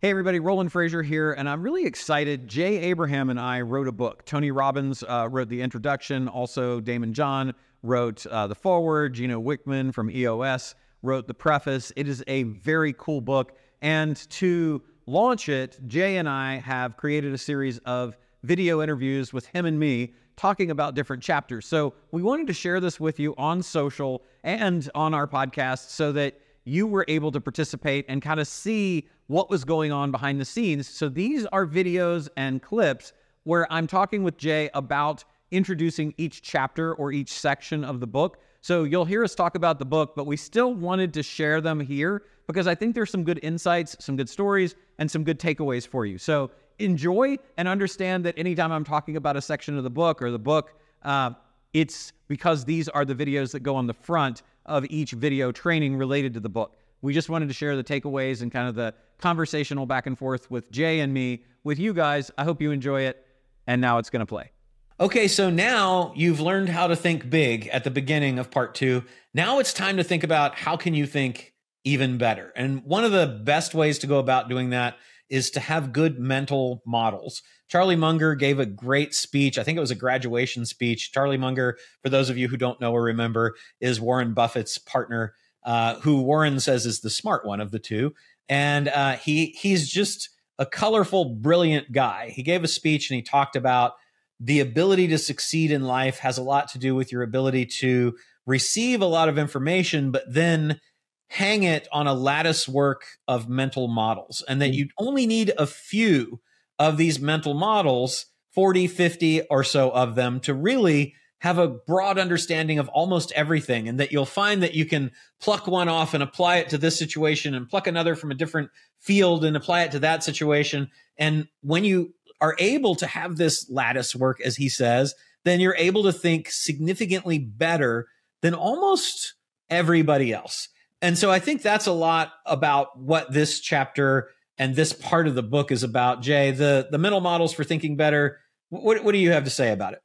Hey, everybody, Roland Frasier here, and I'm really excited. Jay Abraham and I wrote a book. Tony Robbins uh, wrote the introduction. Also, Daymond John wrote uh, the foreword. Gino Wickman from EOS wrote the preface. It is a very cool book. And to launch it, Jay and I have created a series of video interviews with him and me talking about different chapters. So we wanted to share this with you on social and on our podcast so that you were able to participate and kind of see what was going on behind the scenes. So these are videos and clips where I'm talking with Jay about introducing each chapter or each section of the book. So you'll hear us talk about the book, but we still wanted to share them here because I think there's some good insights, some good stories, and some good takeaways for you. So enjoy and understand that anytime I'm talking about a section of the book or the book, uh, it's because these are the videos that go on the front of each video training related to the book. We just wanted to share the takeaways and kind of the conversational back and forth with Jay and me with you guys. I hope you enjoy it. And now it's going to play. Okay, so now you've learned how to think big at the beginning of part two. Now it's time to think about how can you think even better. And one of the best ways to go about doing that is to have good mental models. Charlie Munger gave a great speech. I think it was a graduation speech. Charlie Munger, for those of you who don't know or remember, is Warren Buffett's partner, uh, who Warren says is the smart one of the two. And uh, he he's just a colorful, brilliant guy. He gave a speech and he talked about the ability to succeed in life has a lot to do with your ability to receive a lot of information, but then hang it on a lattice work of mental models and that mm. you only need a few of these mental models 40 50 or so of them to really have a broad understanding of almost everything and that you'll find that you can pluck one off and apply it to this situation and pluck another from a different field and apply it to that situation and when you are able to have this lattice work as he says then you're able to think significantly better than almost everybody else and so I think that's a lot about what this chapter and this part of the book is about. Jay, the the mental models for thinking better. What what do you have to say about it?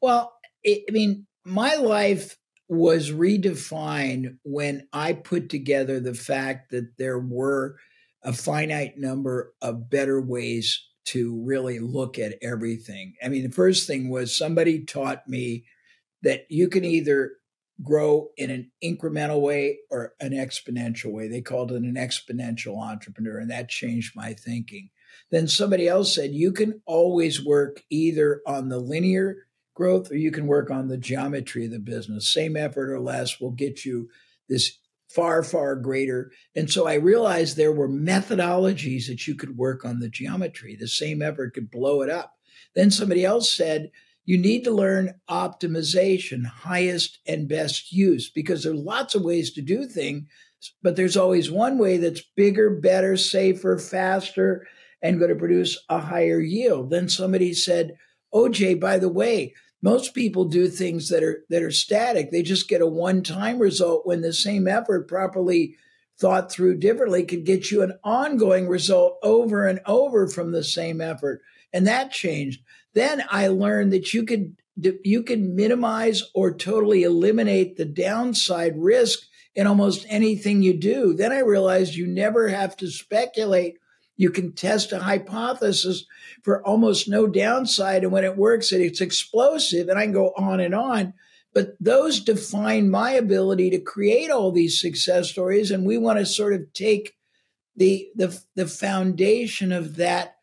Well, it, I mean, my life was redefined when I put together the fact that there were a finite number of better ways to really look at everything. I mean, the first thing was somebody taught me that you can either grow in an incremental way or an exponential way. They called it an exponential entrepreneur, and that changed my thinking. Then somebody else said, you can always work either on the linear growth or you can work on the geometry of the business. Same effort or less will get you this far, far greater. And so I realized there were methodologies that you could work on the geometry. The same effort could blow it up. Then somebody else said, you need to learn optimization, highest and best use, because there are lots of ways to do things, but there's always one way that's bigger, better, safer, faster, and going to produce a higher yield. Then somebody said, oh, OJ, by the way, most people do things that are that are static. They just get a one-time result when the same effort properly thought through differently could get you an ongoing result over and over from the same effort. And that changed. Then I learned that you could you can minimize or totally eliminate the downside risk in almost anything you do. Then I realized you never have to speculate. You can test a hypothesis for almost no downside. And when it works, it's explosive. And I can go on and on. But those define my ability to create all these success stories. And we want to sort of take the, the, the foundation of that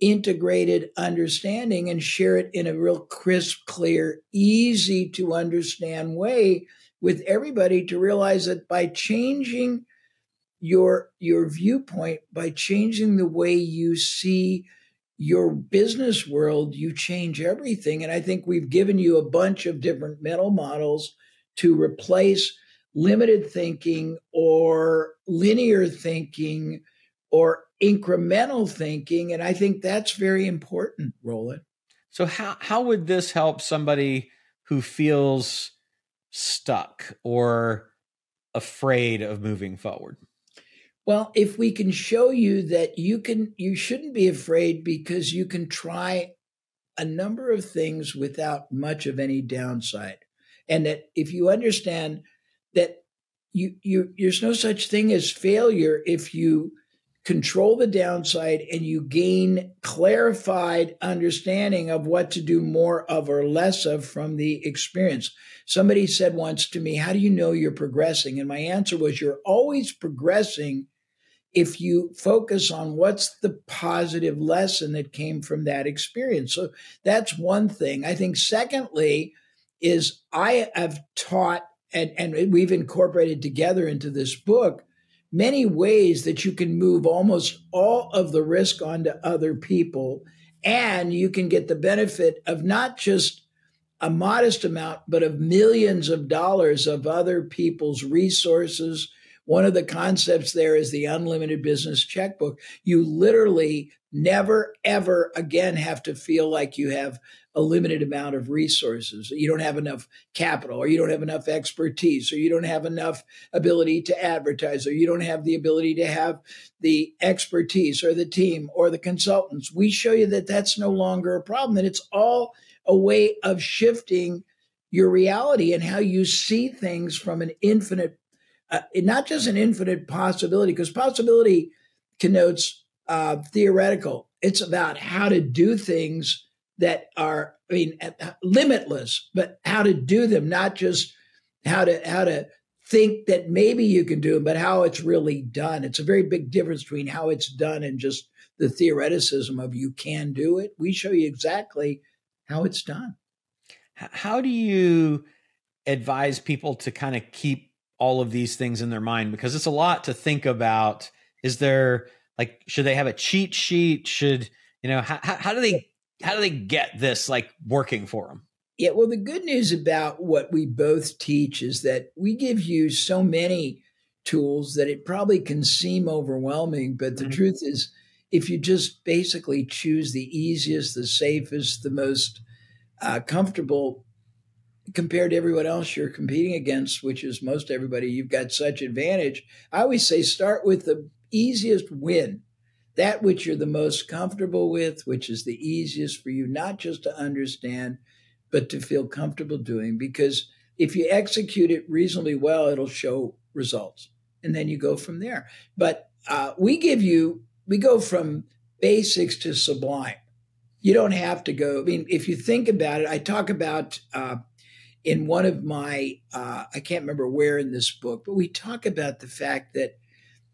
integrated understanding and share it in a real crisp, clear, easy to understand way with everybody to realize that by changing your your viewpoint by changing the way you see your business world you change everything and i think we've given you a bunch of different mental models to replace limited thinking or linear thinking or incremental thinking. And I think that's very important, Roland. So how how would this help somebody who feels stuck or afraid of moving forward? Well, if we can show you that you can you shouldn't be afraid because you can try a number of things without much of any downside. And that if you understand that you you there's no such thing as failure if you control the downside and you gain clarified understanding of what to do more of or less of from the experience. Somebody said once to me, How do you know you're progressing? And my answer was, You're always progressing if you focus on what's the positive lesson that came from that experience. So that's one thing. I think, secondly, is I have taught and, and we've incorporated together into this book many ways that you can move almost all of the risk onto other people and you can get the benefit of not just a modest amount but of millions of dollars of other people's resources one of the concepts there is the unlimited business checkbook you literally never ever again have to feel like you have a limited amount of resources. You don't have enough capital, or you don't have enough expertise, or you don't have enough ability to advertise, or you don't have the ability to have the expertise, or the team, or the consultants. We show you that that's no longer a problem, that it's all a way of shifting your reality and how you see things from an infinite, uh, not just an infinite possibility, because possibility connotes uh, theoretical. It's about how to do things that are, I mean, limitless, but how to do them, not just how to how to think that maybe you can do them, but how it's really done. It's a very big difference between how it's done and just the theoreticism of you can do it. We show you exactly how it's done. How do you advise people to kind of keep all of these things in their mind? Because it's a lot to think about. Is there like, should they have a cheat sheet? Should, you know, how, how do they how do they get this like working for them? Yeah, well, the good news about what we both teach is that we give you so many tools that it probably can seem overwhelming, but the mm-hmm. truth is, if you just basically choose the easiest, the safest, the most uh, comfortable compared to everyone else you're competing against, which is most everybody, you've got such advantage. I always say start with the easiest win that which you're the most comfortable with, which is the easiest for you, not just to understand, but to feel comfortable doing. Because if you execute it reasonably well, it'll show results. And then you go from there. But uh, we give you, we go from basics to sublime. You don't have to go. I mean, if you think about it, I talk about uh, in one of my, uh, I can't remember where in this book, but we talk about the fact that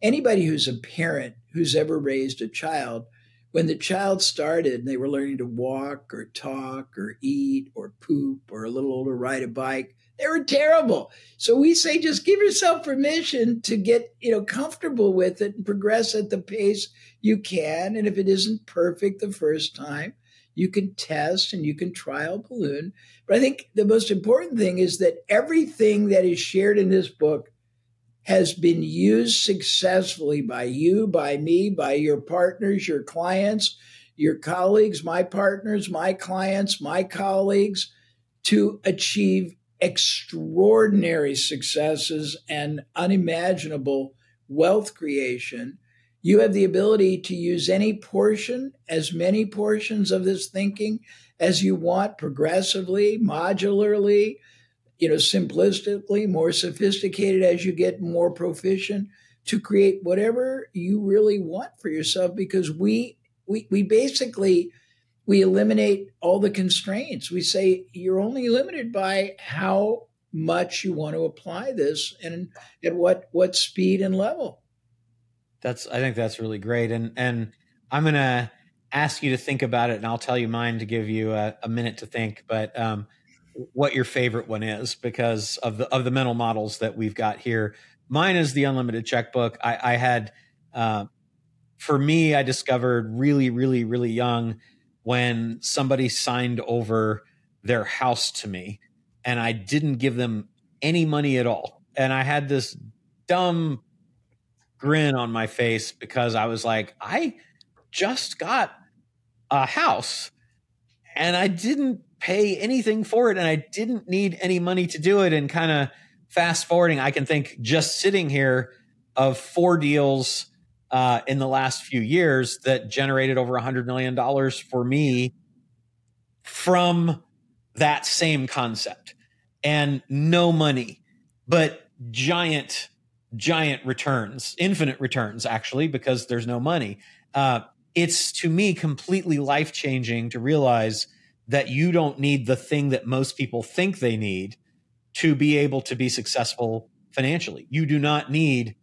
anybody who's a parent who's ever raised a child, when the child started and they were learning to walk or talk or eat or poop or a little older ride a bike, they were terrible. So we say just give yourself permission to get, you know, comfortable with it and progress at the pace you can. And if it isn't perfect the first time, you can test and you can trial balloon. But I think the most important thing is that everything that is shared in this book has been used successfully by you, by me, by your partners, your clients, your colleagues, my partners, my clients, my colleagues to achieve extraordinary successes and unimaginable wealth creation. You have the ability to use any portion, as many portions of this thinking as you want, progressively, modularly, you know, simplistically, more sophisticated as you get more proficient to create whatever you really want for yourself because we we we basically we eliminate all the constraints. We say you're only limited by how much you want to apply this and at what what speed and level. That's I think that's really great. And and I'm gonna ask you to think about it and I'll tell you mine to give you a, a minute to think. But um, what your favorite one is because of the of the mental models that we've got here. Mine is the unlimited checkbook. I, I had, uh, for me, I discovered really, really, really young when somebody signed over their house to me, and I didn't give them any money at all, and I had this dumb grin on my face because I was like, I just got a house and I didn't pay anything for it and I didn't need any money to do it. And kind of fast forwarding, I can think just sitting here of four deals uh, in the last few years that generated over a hundred million dollars for me from that same concept and no money, but giant giant returns, infinite returns, actually, because there's no money. Uh, it's to me completely life changing to realize that you don't need the thing that most people think they need to be able to be successful financially. You do not need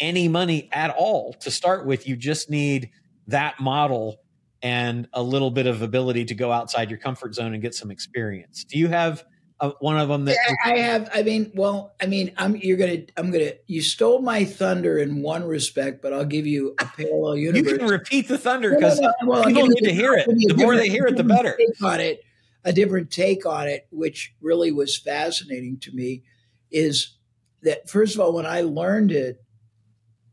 any money at all to start with. You just need that model and a little bit of ability to go outside your comfort zone and get some experience. Do you have uh, one of them that yeah, I have? I mean, well, I mean, I'm you're gonna I'm gonna you stole my thunder in one respect, but I'll give you a parallel universe. You can repeat the thunder because no, no, well, people need to hear it. The more they hear it, the better. On it, a different take on it, which really was fascinating to me, is that first of all, when I learned it,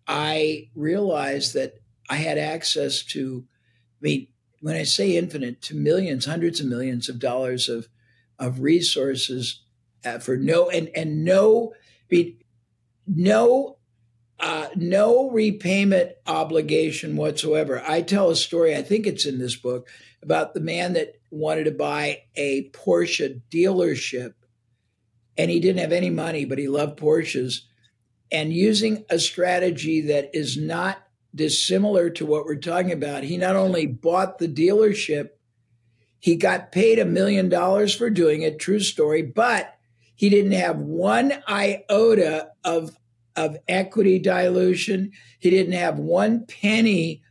I realized that I had access to, I mean, when I say infinite, to millions, hundreds of millions of dollars of of resources uh, for no and and no, mean, no uh, no repayment obligation whatsoever. I tell a story, I think it's in this book, about the man that wanted to buy a Porsche dealership and he didn't have any money, but he loved Porsches. And using a strategy that is not dissimilar to what we're talking about, he not only bought the dealership, he got paid a million dollars for doing it, true story, but he didn't have one iota of, of equity dilution. He didn't have one penny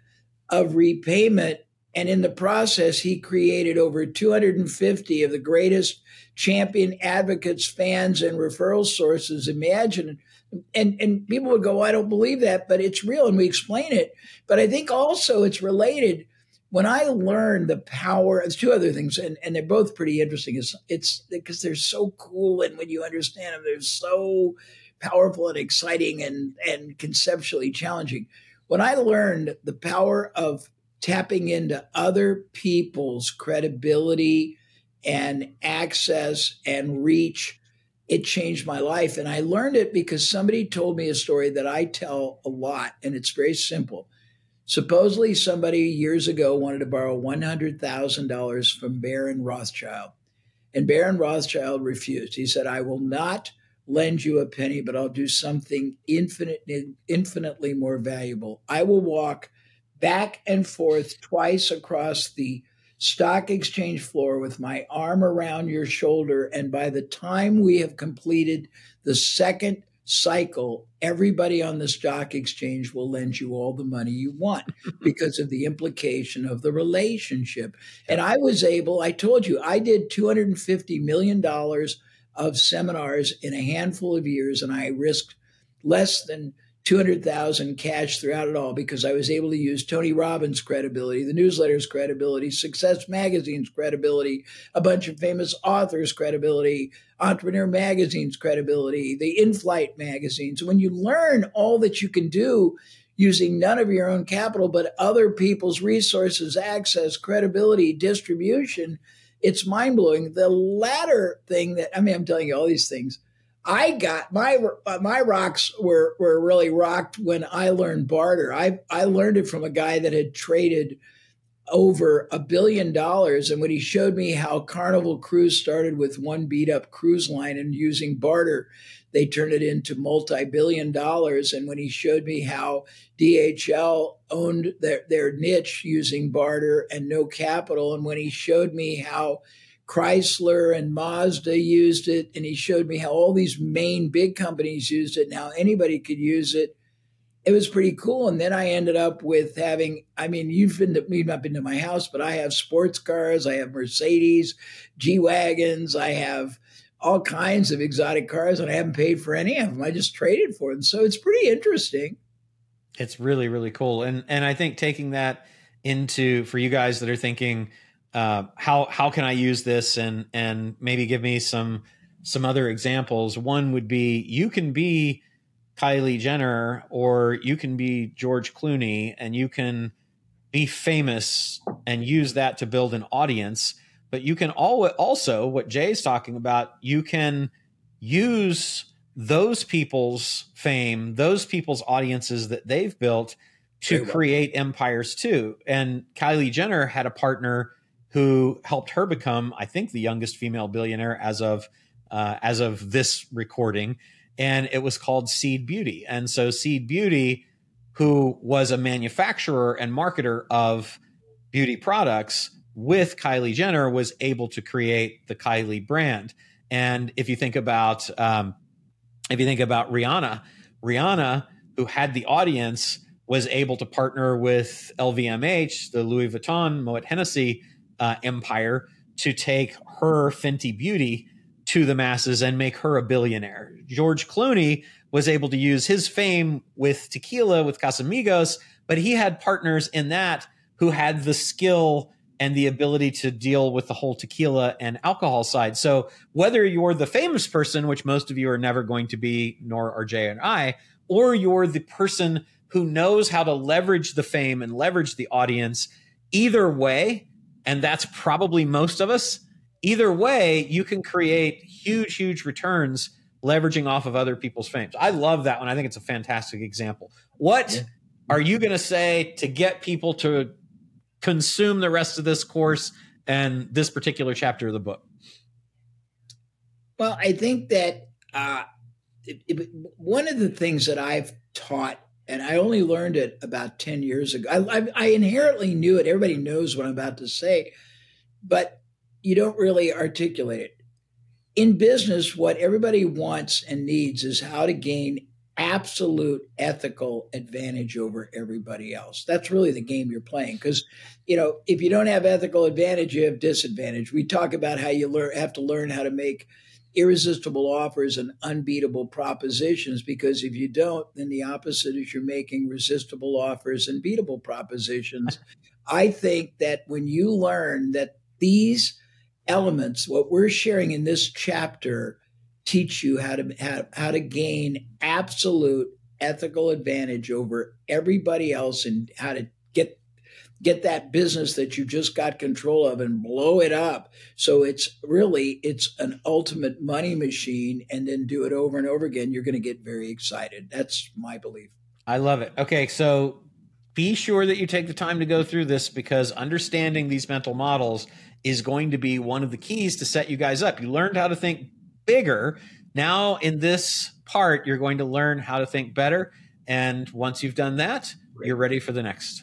of repayment. And in the process, he created over 250 of the greatest champion advocates, fans, and referral sources imagine. And, and people would go, I don't believe that, but it's real. And we explain it. But I think also it's related. When I learned the power, there's two other things, and, and they're both pretty interesting. It's, it's because they're so cool. And when you understand them, they're so powerful and exciting and, and conceptually challenging. When I learned the power of tapping into other people's credibility, and access and reach, it changed my life. And I learned it because somebody told me a story that I tell a lot, and it's very simple. Supposedly, somebody years ago wanted to borrow $100,000 from Baron Rothschild, and Baron Rothschild refused. He said, I will not lend you a penny, but I'll do something infinitely, infinitely more valuable. I will walk back and forth twice across the stock exchange floor with my arm around your shoulder. And by the time we have completed the second cycle, everybody on the stock exchange will lend you all the money you want because of the implication of the relationship. And I was able, I told you, I did $250 million of seminars in a handful of years, and I risked less than 200,000 cash throughout it all because I was able to use Tony Robbins' credibility, the newsletter's credibility, Success Magazine's credibility, a bunch of famous authors' credibility, Entrepreneur Magazine's credibility, the In-Flight magazines. When you learn all that you can do using none of your own capital, but other people's resources, access, credibility, distribution, it's mind blowing. The latter thing that, I mean, I'm telling you all these things I got my uh, my rocks were were really rocked when I learned barter. I I learned it from a guy that had traded over a billion dollars, and when he showed me how Carnival Cruise started with one beat up cruise line and using barter, they turned it into multi billion dollars. And when he showed me how DHL owned their their niche using barter and no capital, and when he showed me how Chrysler and Mazda used it, and he showed me how all these main big companies used it and how anybody could use it. It was pretty cool. And then I ended up with having, I mean, you've been to, you've not been to my house, but I have sports cars, I have Mercedes, G Wagons, I have all kinds of exotic cars, and I haven't paid for any of them. I just traded for them. So it's pretty interesting. It's really, really cool. And and I think taking that into for you guys that are thinking, uh, how how can I use this and and maybe give me some some other examples. One would be you can be Kylie Jenner or you can be George Clooney and you can be famous and use that to build an audience. But you can also, what Jay's talking about, you can use those people's fame, those people's audiences that they've built to create empires too. And Kylie Jenner had a partner who helped her become, I think, the youngest female billionaire as of uh, as of this recording. and it was called Seed Beauty. And so Seed Beauty, who was a manufacturer and marketer of beauty products with Kylie Jenner, was able to create the Kylie brand. And if you think about um, if you think about Rihanna, Rihanna, who had the audience, was able to partner with LVMH, the Louis Vuitton Moet Hennessy uh, empire, to take her Fenty Beauty to the masses and make her a billionaire. George Clooney was able to use his fame with tequila with Casamigos, but he had partners in that who had the skill and the ability to deal with the whole tequila and alcohol side. So whether you're the famous person, which most of you are never going to be, nor are Jay and I, or you're the person who knows how to leverage the fame and leverage the audience, either way, and that's probably most of us, either way, you can create huge, huge returns leveraging off of other people's fame. I love that one. I think it's a fantastic example. What yeah. are you going to say to get people to consume the rest of this course and this particular chapter of the book? Well, I think that uh, it, it, one of the things that I've taught, and I only learned it about 10 years ago, I, I, I inherently knew it. Everybody knows what I'm about to say, but you don't really articulate it. In business, what everybody wants and needs is how to gain absolute ethical advantage over everybody else. That's really the game you're playing. Because, you know, if you don't have ethical advantage, you have disadvantage. We talk about how you learn have to learn how to make irresistible offers and unbeatable propositions because if you don't, then the opposite is you're making resistible offers and beatable propositions. I think that when you learn that these elements, what we're sharing in this chapter, teach you how to how, how to gain absolute ethical advantage over everybody else and how to get that business that you just got control of and blow it up so it's really it's an ultimate money machine and then do it over and over again you're going to get very excited that's my belief i love it okay so be sure that you take the time to go through this because understanding these mental models is going to be one of the keys to set you guys up. You learned how to think bigger. Now, in this part, you're going to learn how to think better. And once you've done that, you're ready for the next.